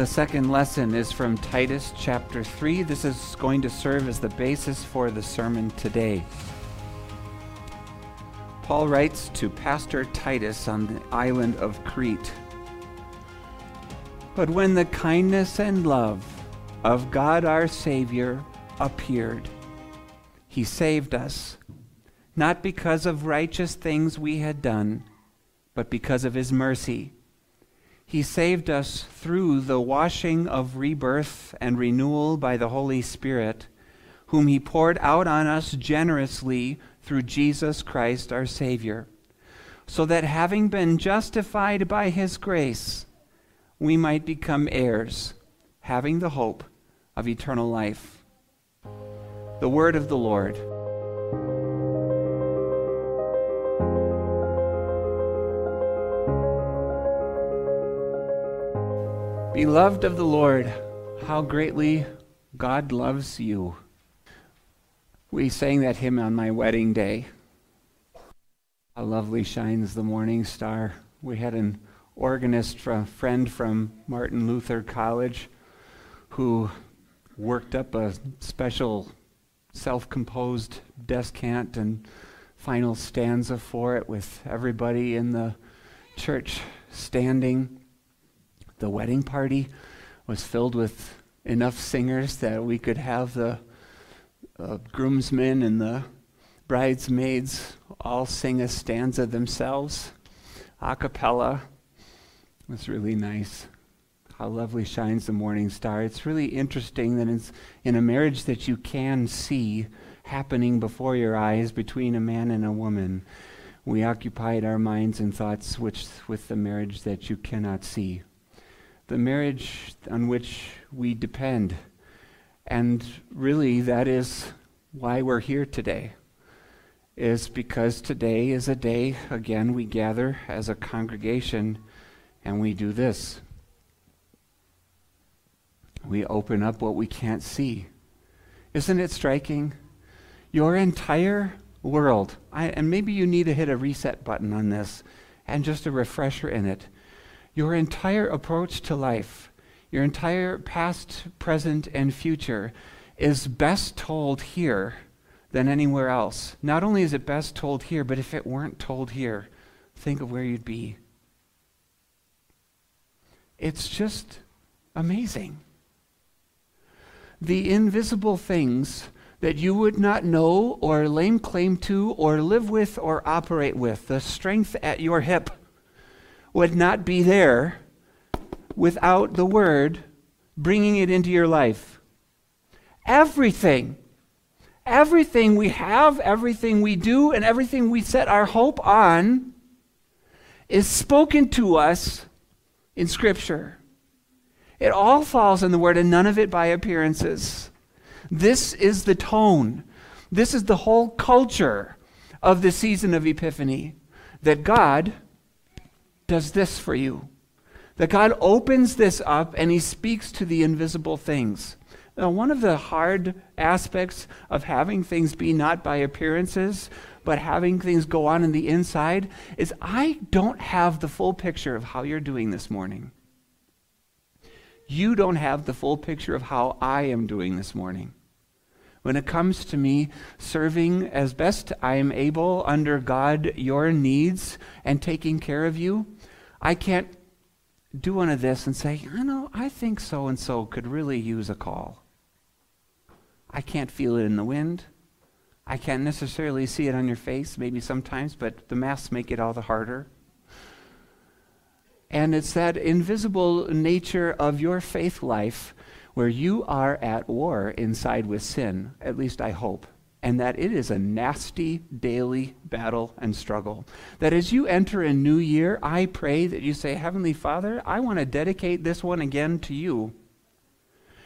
The second lesson is from Titus chapter 3. This is going to serve as the basis for the sermon today. Paul writes to Pastor Titus on the island of Crete. But when the kindness and love of God our Savior appeared, he saved us, not because of righteous things we had done, but because of his mercy. He saved us through the washing of rebirth and renewal by the Holy Spirit, whom he poured out on us generously through Jesus Christ our Savior, so that having been justified by his grace, we might become heirs, having the hope of eternal life. The word of the Lord. Beloved of the Lord, how greatly God loves you. We sang that hymn on my wedding day. How lovely shines the morning star. We had an organist, a friend from Martin Luther College, who worked up a special self composed descant and final stanza for it with everybody in the church standing. The wedding party was filled with enough singers that we could have the uh, groomsmen and the bridesmaids all sing a stanza themselves, a cappella. It was really nice. How lovely shines the morning star. It's really interesting that it's in a marriage that you can see happening before your eyes between a man and a woman. We occupied our minds and thoughts with the marriage that you cannot see, the marriage on which we depend. And really, that is why we're here today, is because today is a day, again, we gather as a congregation and we do this we open up what we can't see. Isn't it striking? Your entire world, I, and maybe you need to hit a reset button on this and just a refresher in it. Your entire approach to life, your entire past, present, and future is best told here than anywhere else. Not only is it best told here, but if it weren't told here, think of where you'd be. It's just amazing the invisible things that you would not know or lay claim to or live with or operate with. The strength at your hip would not be there without the Word bringing it into your life. Everything, everything we have, everything we do, and everything we set our hope on is spoken to us in Scripture. It all falls in the Word, and none of it by appearances. This is the tone. This is the whole culture of the season of Epiphany that God does this for you. That God opens this up and He speaks to the invisible things. Now, one of the hard aspects of having things be not by appearances, but having things go on in the inside, is I don't have the full picture of how you're doing this morning you don't have the full picture of how I am doing this morning. When it comes to me serving as best I am able under God your needs and taking care of you, I can't do one of this and say, I know, I think so and so could really use a call. I can't feel it in the wind. I can't necessarily see it on your face, maybe sometimes, but the masks make it all the harder. And it's that invisible nature of your faith life where you are at war inside with sin, at least I hope. And that it is a nasty daily battle and struggle. That as you enter a new year, I pray that you say, Heavenly Father, I want to dedicate this one again to you.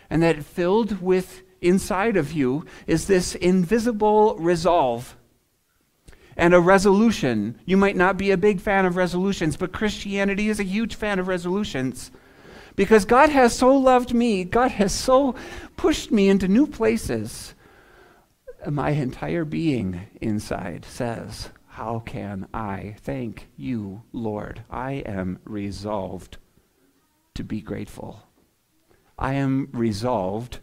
And that filled with inside of you is this invisible resolve and a resolution. You might not be a big fan of resolutions, but Christianity is a huge fan of resolutions. Because God has so loved me, God has so pushed me into new places. My entire being inside says, How can I thank you, Lord? I am resolved to be grateful. I am resolved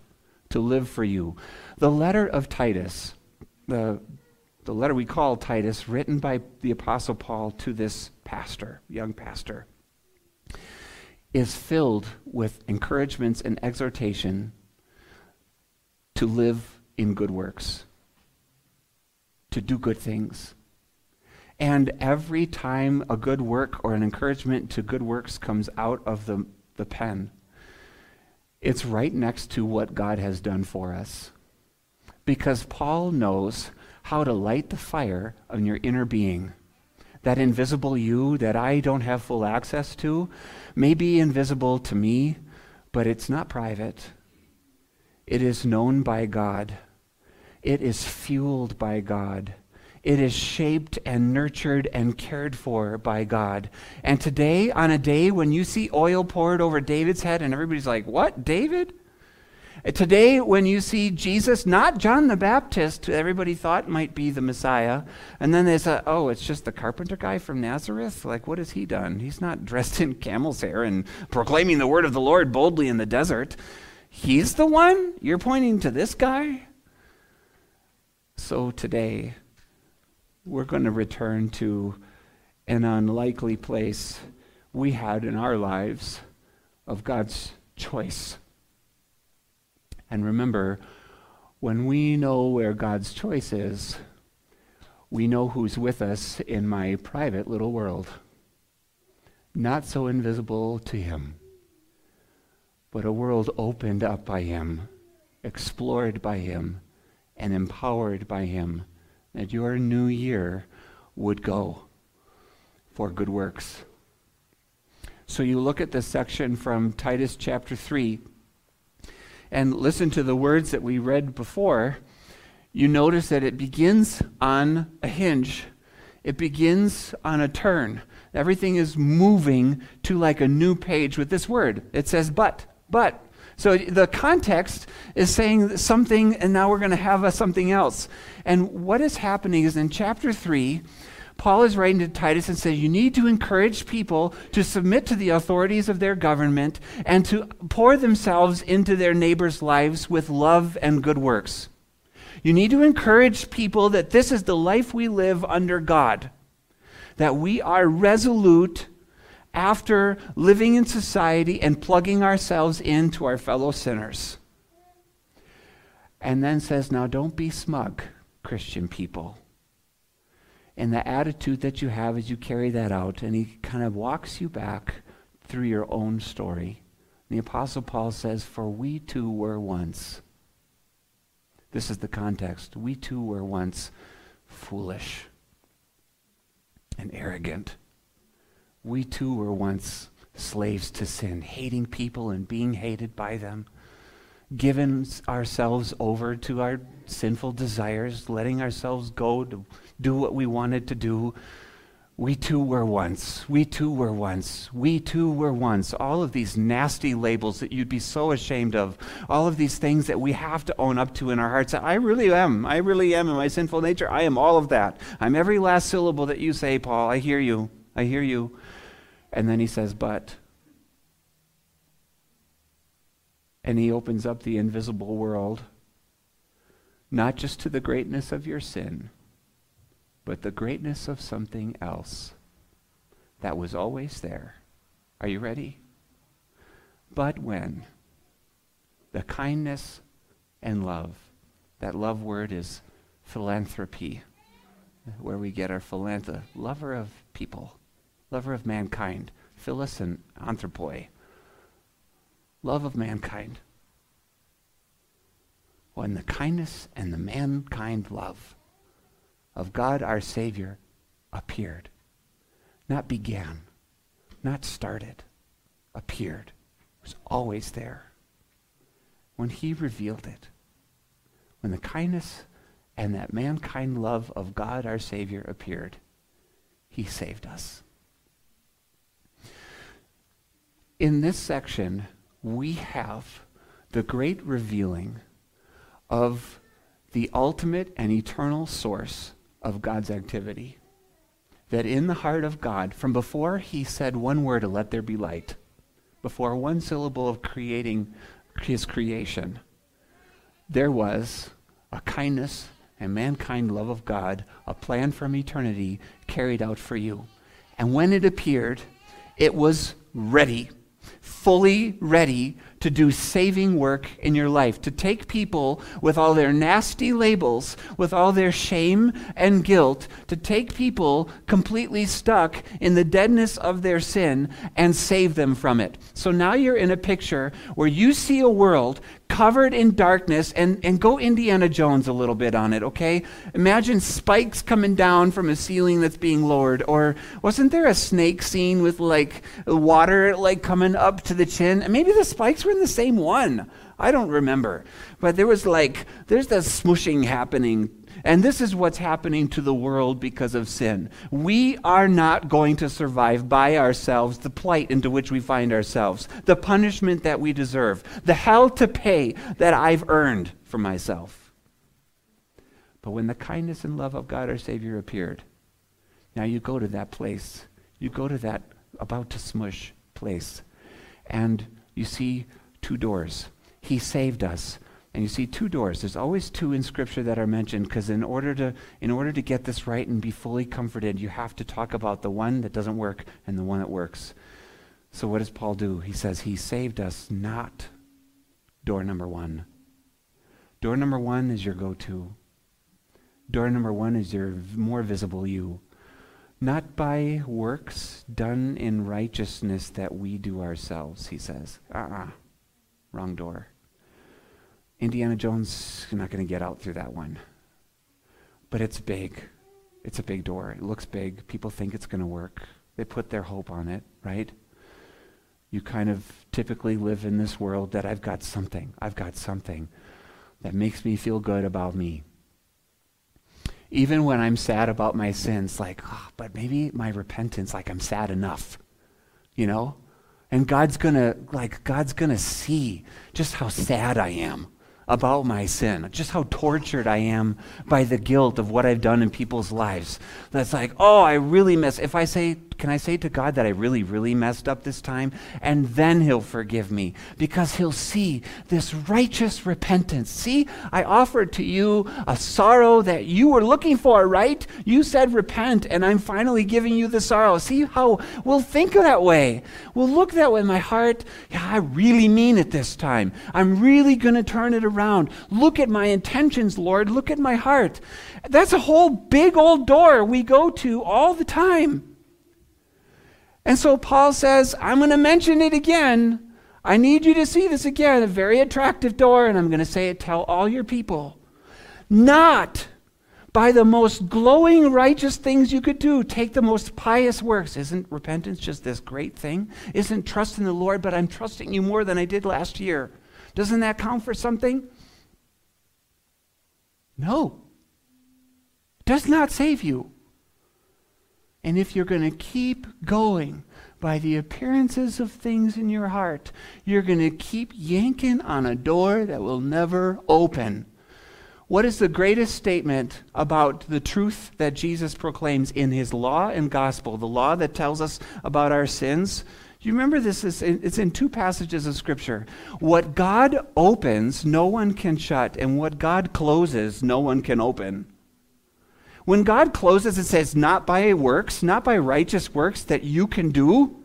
to live for you. The letter of Titus, the, the letter we call Titus, written by the Apostle Paul to this pastor, young pastor, is filled with encouragements and exhortation to live in good works, to do good things. And every time a good work or an encouragement to good works comes out of the, the pen, it's right next to what God has done for us. Because Paul knows how to light the fire on your inner being. That invisible you that I don't have full access to may be invisible to me, but it's not private. It is known by God. It is fueled by God. It is shaped and nurtured and cared for by God. And today, on a day when you see oil poured over David's head and everybody's like, What, David? Today, when you see Jesus, not John the Baptist, who everybody thought might be the Messiah, and then they say, oh, it's just the carpenter guy from Nazareth? Like, what has he done? He's not dressed in camel's hair and proclaiming the word of the Lord boldly in the desert. He's the one? You're pointing to this guy? So today, we're going to return to an unlikely place we had in our lives of God's choice. And remember, when we know where God's choice is, we know who's with us in my private little world. Not so invisible to Him, but a world opened up by Him, explored by Him, and empowered by Him that your new year would go for good works. So you look at this section from Titus chapter 3 and listen to the words that we read before. You notice that it begins on a hinge, it begins on a turn. Everything is moving to like a new page with this word. It says, but, but. So the context is saying something, and now we're going to have a something else. And what is happening is in chapter 3, Paul is writing to Titus and says, You need to encourage people to submit to the authorities of their government and to pour themselves into their neighbors' lives with love and good works. You need to encourage people that this is the life we live under God, that we are resolute after living in society and plugging ourselves into our fellow sinners. And then says, Now don't be smug, Christian people. And the attitude that you have as you carry that out, and he kind of walks you back through your own story. the Apostle Paul says, For we too were once. This is the context. We too were once foolish and arrogant we too were once slaves to sin, hating people and being hated by them, giving ourselves over to our sinful desires, letting ourselves go to do what we wanted to do. We too were once. We too were once. We too were once. All of these nasty labels that you'd be so ashamed of. All of these things that we have to own up to in our hearts. I really am. I really am in my sinful nature. I am all of that. I'm every last syllable that you say, Paul. I hear you. I hear you. And then he says, But. And he opens up the invisible world, not just to the greatness of your sin, but the greatness of something else that was always there. Are you ready? But when the kindness and love, that love word is philanthropy, where we get our philantha, lover of people lover of mankind, philos and anthropoi, love of mankind. When the kindness and the mankind love of God our Savior appeared, not began, not started, appeared, was always there. When he revealed it, when the kindness and that mankind love of God our Savior appeared, he saved us in this section, we have the great revealing of the ultimate and eternal source of God's activity. That in the heart of God, from before he said one word to let there be light, before one syllable of creating his creation, there was a kindness and mankind love of God, a plan from eternity carried out for you. And when it appeared, it was ready, fully ready to do saving work in your life, to take people with all their nasty labels, with all their shame and guilt, to take people completely stuck in the deadness of their sin and save them from it. So now you're in a picture where you see a world covered in darkness and, and go Indiana Jones a little bit on it, okay? Imagine spikes coming down from a ceiling that's being lowered. Or wasn't there a snake scene with like water like coming up to the chin? Maybe the spikes were in the same one. I don't remember. But there was like, there's that smushing happening and this is what's happening to the world because of sin. We are not going to survive by ourselves the plight into which we find ourselves, the punishment that we deserve, the hell to pay that I've earned for myself. But when the kindness and love of God our Savior appeared, now you go to that place. You go to that about to smush place. And you see two doors. He saved us and you see two doors. There's always two in Scripture that are mentioned because in order to in order to get this right and be fully comforted, you have to talk about the one that doesn't work and the one that works. So what does Paul do? He says he saved us not door number one. Door number one is your go-to. Door number one is your more visible you. Not by works done in righteousness that we do ourselves, he says. Uh-uh. Wrong door. Indiana Jones is not going to get out through that one. But it's big. It's a big door. It looks big. People think it's going to work. They put their hope on it, right? You kind of typically live in this world that I've got something. I've got something that makes me feel good about me. Even when I'm sad about my sins, like, oh, but maybe my repentance, like I'm sad enough, you know? And God's gonna, like, God's gonna see just how sad I am about my sin, just how tortured I am by the guilt of what I've done in people's lives. That's like, oh, I really miss. If I say, can I say to God that I really, really messed up this time? And then He'll forgive me because He'll see this righteous repentance. See, I offered to you a sorrow that you were looking for, right? You said repent, and I'm finally giving you the sorrow. See how we'll think that way. We'll look that way. My heart, yeah, I really mean it this time. I'm really going to turn it around. Look at my intentions, Lord. Look at my heart. That's a whole big old door we go to all the time. And so Paul says, I'm going to mention it again. I need you to see this again. A very attractive door, and I'm going to say it, tell all your people. Not by the most glowing righteous things you could do. Take the most pious works. Isn't repentance just this great thing? Isn't trust in the Lord, but I'm trusting you more than I did last year? Doesn't that count for something? No. It does not save you. And if you're going to keep going by the appearances of things in your heart, you're going to keep yanking on a door that will never open. What is the greatest statement about the truth that Jesus proclaims in his law and gospel, the law that tells us about our sins? You remember this? Is in, it's in two passages of Scripture. What God opens, no one can shut, and what God closes, no one can open. When God closes, it says, not by works, not by righteous works that you can do.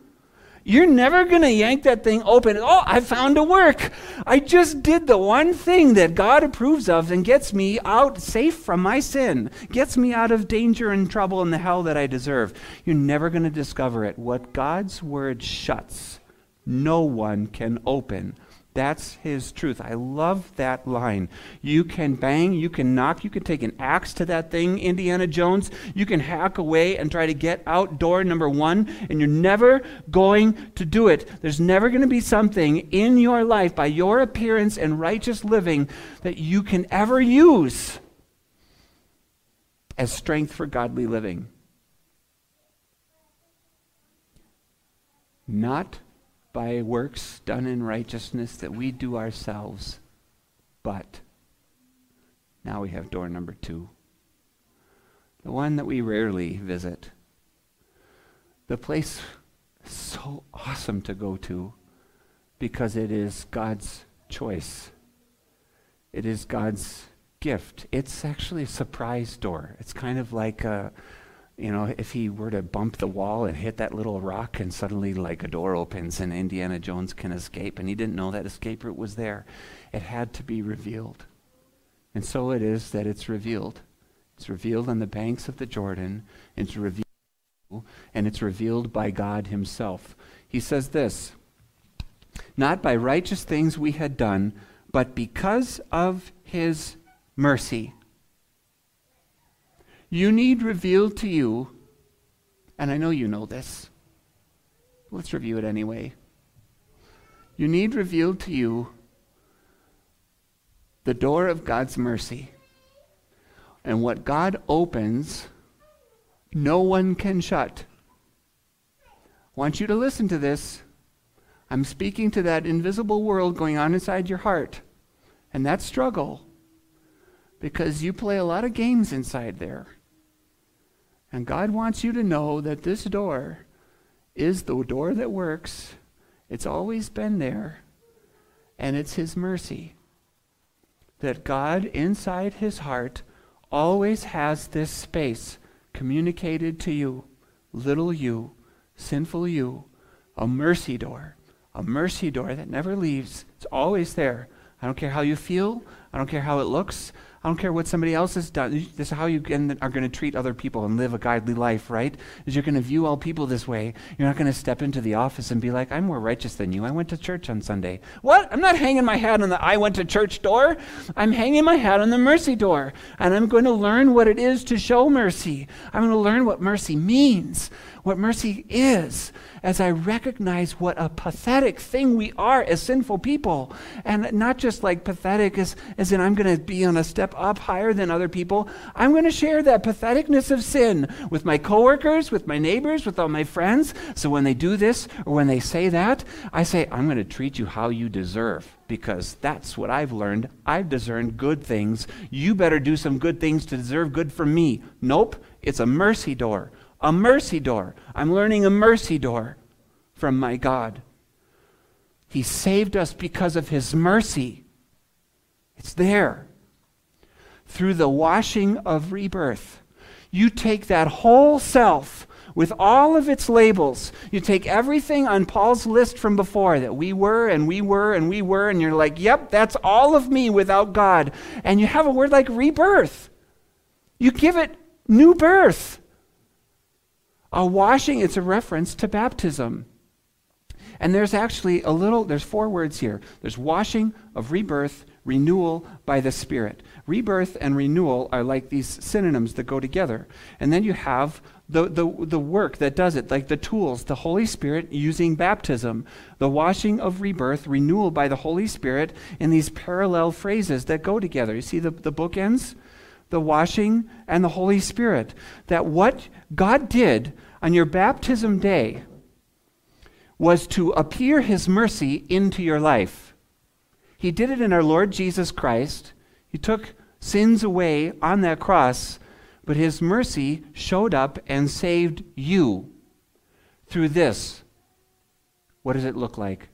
You're never going to yank that thing open. Oh, I found a work. I just did the one thing that God approves of and gets me out safe from my sin, gets me out of danger and trouble and the hell that I deserve. You're never going to discover it. What God's word shuts, no one can open. That's his truth. I love that line. You can bang, you can knock, you can take an axe to that thing, Indiana Jones. You can hack away and try to get out door number one, and you're never going to do it. There's never going to be something in your life by your appearance and righteous living that you can ever use as strength for godly living. Not by works done in righteousness that we do ourselves. But now we have door number two, the one that we rarely visit, the place so awesome to go to because it is God's choice. It is God's gift. It's actually a surprise door. It's kind of like a, you know, if he were to bump the wall and hit that little rock and suddenly like a door opens and Indiana Jones can escape and he didn't know that escape route was there. It had to be revealed. And so it is that it's revealed. It's revealed on the banks of the Jordan. It's revealed and it's revealed by God himself. He says this, not by righteous things we had done, but because of his mercy. You need revealed to you, and I know you know this. Let's review it anyway. You need revealed to you the door of God's mercy. And what God opens, no one can shut. I want you to listen to this. I'm speaking to that invisible world going on inside your heart and that struggle because you play a lot of games inside there. And God wants you to know that this door is the door that works. It's always been there. And it's His mercy. That God, inside His heart, always has this space communicated to you, little you, sinful you, a mercy door. A mercy door that never leaves. It's always there. I don't care how you feel. I don't care how it looks. I don't care what somebody else has done. This is how you are going to treat other people and live a godly life, right? Is you're going to view all people this way. You're not going to step into the office and be like, I'm more righteous than you. I went to church on Sunday. What? I'm not hanging my hat on the I went to church door. I'm hanging my hat on the mercy door. And I'm going to learn what it is to show mercy. I'm going to learn what mercy means what mercy is as I recognize what a pathetic thing we are as sinful people. And not just like pathetic as, as in I'm going to be on a step up higher than other people. I'm going to share that patheticness of sin with my coworkers, with my neighbors, with all my friends. So when they do this or when they say that, I say, I'm going to treat you how you deserve because that's what I've learned. I've discerned good things. You better do some good things to deserve good from me. Nope, it's a mercy door. A mercy door. I'm learning a mercy door from my God. He saved us because of His mercy. It's there. Through the washing of rebirth. You take that whole self with all of its labels. You take everything on Paul's list from before that we were and we were and we were, and you're like, yep, that's all of me without God. And you have a word like rebirth. You give it new birth. A washing, it's a reference to baptism. And there's actually a little, there's four words here. There's washing of rebirth, renewal by the Spirit. Rebirth and renewal are like these synonyms that go together. And then you have the, the, the work that does it, like the tools, the Holy Spirit using baptism, the washing of rebirth, renewal by the Holy Spirit, in these parallel phrases that go together. You see the, the bookends? the washing, and the Holy Spirit. That what God did on your baptism day was to appear his mercy into your life. He did it in our Lord Jesus Christ. He took sins away on that cross, but his mercy showed up and saved you through this. What does it look like?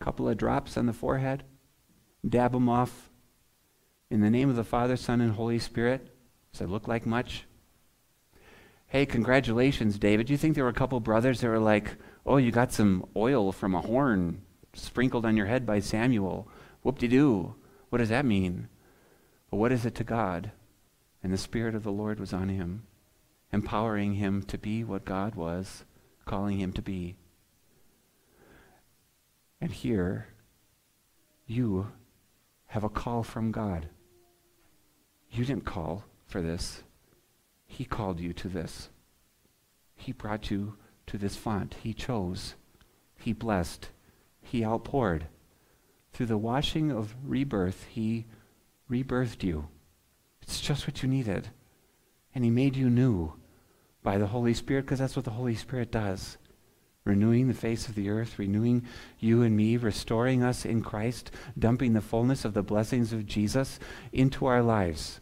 A couple of drops on the forehead? Dab them off in the name of the Father, Son, and Holy Spirit. Does it look like much? Hey, congratulations, David. Do you think there were a couple brothers that were like, oh, you got some oil from a horn sprinkled on your head by Samuel? Whoop de doo. What does that mean? But what is it to God? And the Spirit of the Lord was on him, empowering him to be what God was calling him to be. And here, you have a call from God. You didn't call for this. He called you to this. He brought you to this font. He chose. He blessed. He outpoured. Through the washing of rebirth, He rebirthed you. It's just what you needed. And He made you new by the Holy Spirit because that's what the Holy Spirit does renewing the face of the earth, renewing you and me, restoring us in Christ, dumping the fullness of the blessings of Jesus into our lives.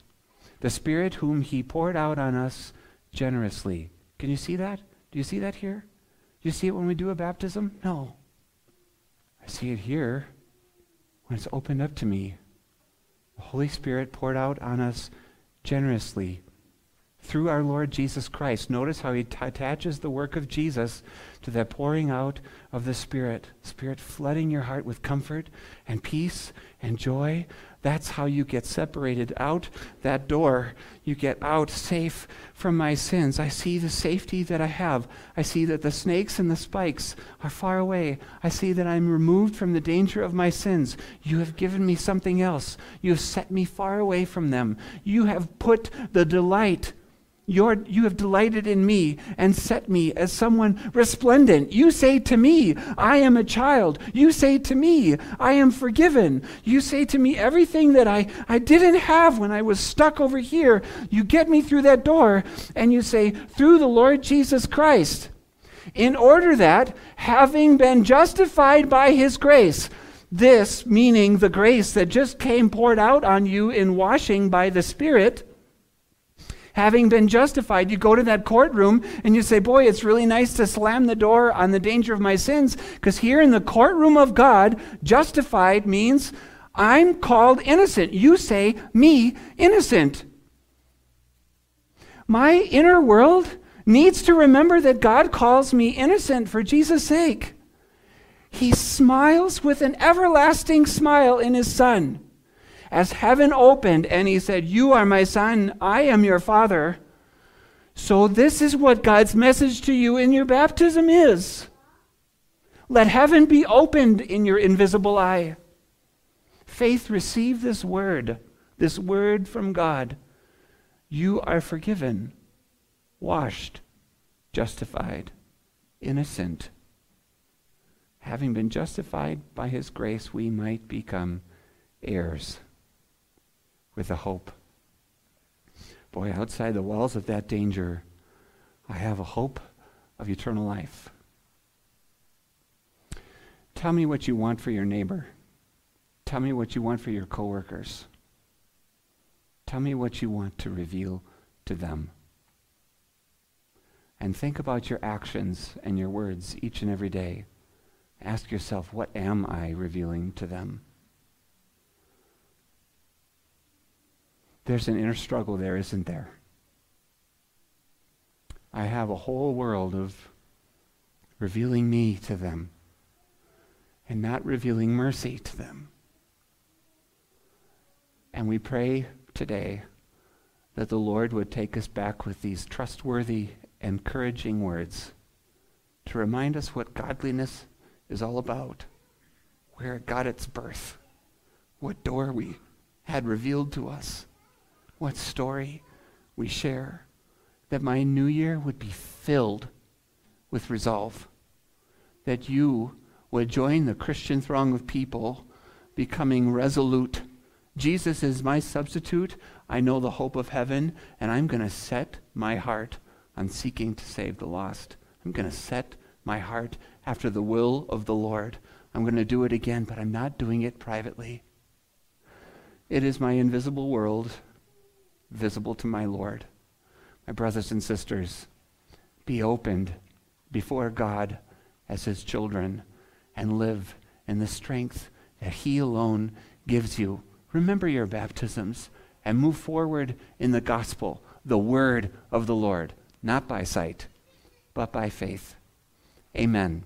The Spirit whom He poured out on us generously. Can you see that? Do you see that here? Do you see it when we do a baptism? No. I see it here. When it's opened up to me, the Holy Spirit poured out on us generously through our Lord Jesus Christ. Notice how he t- attaches the work of Jesus to that pouring out of the Spirit. Spirit flooding your heart with comfort and peace and joy. That's how you get separated out that door. You get out safe from my sins. I see the safety that I have. I see that the snakes and the spikes are far away. I see that I'm removed from the danger of my sins. You have given me something else. You have set me far away from them. You have put the delight you have delighted in me and set me as someone resplendent. You say to me, I am a child. You say to me, I am forgiven. You say to me, everything that I, I didn't have when I was stuck over here, you get me through that door, and you say, through the Lord Jesus Christ, in order that, having been justified by his grace, this meaning the grace that just came poured out on you in washing by the Spirit, having been justified, you go to that courtroom and you say, Boy, it's really nice to slam the door on the danger of my sins, because here in the courtroom of God, justified means I'm called innocent. You say, Me, innocent. My inner world needs to remember that God calls me innocent for Jesus' sake. He smiles with an everlasting smile in his Son as heaven opened and he said, You are my son, I am your father. So, this is what God's message to you in your baptism is. Let heaven be opened in your invisible eye. Faith, receive this word, this word from God. You are forgiven, washed, justified, innocent. Having been justified by his grace, we might become heirs with a hope. Boy, outside the walls of that danger, I have a hope of eternal life. Tell me what you want for your neighbor. Tell me what you want for your coworkers. Tell me what you want to reveal to them. And think about your actions and your words each and every day. Ask yourself, what am I revealing to them? There's an inner struggle there, isn't there? I have a whole world of revealing me to them and not revealing mercy to them. And we pray today that the Lord would take us back with these trustworthy, encouraging words to remind us what godliness is all about, where it got its birth, what door we had revealed to us what story we share, that my new year would be filled with resolve, that you would join the Christian throng of people becoming resolute. Jesus is my substitute. I know the hope of heaven, and I'm going to set my heart on seeking to save the lost. I'm going to set my heart after the will of the Lord. I'm going to do it again, but I'm not doing it privately. It is my invisible world visible to my Lord. My brothers and sisters, be opened before God as his children and live in the strength that he alone gives you. Remember your baptisms and move forward in the gospel, the word of the Lord, not by sight, but by faith. Amen.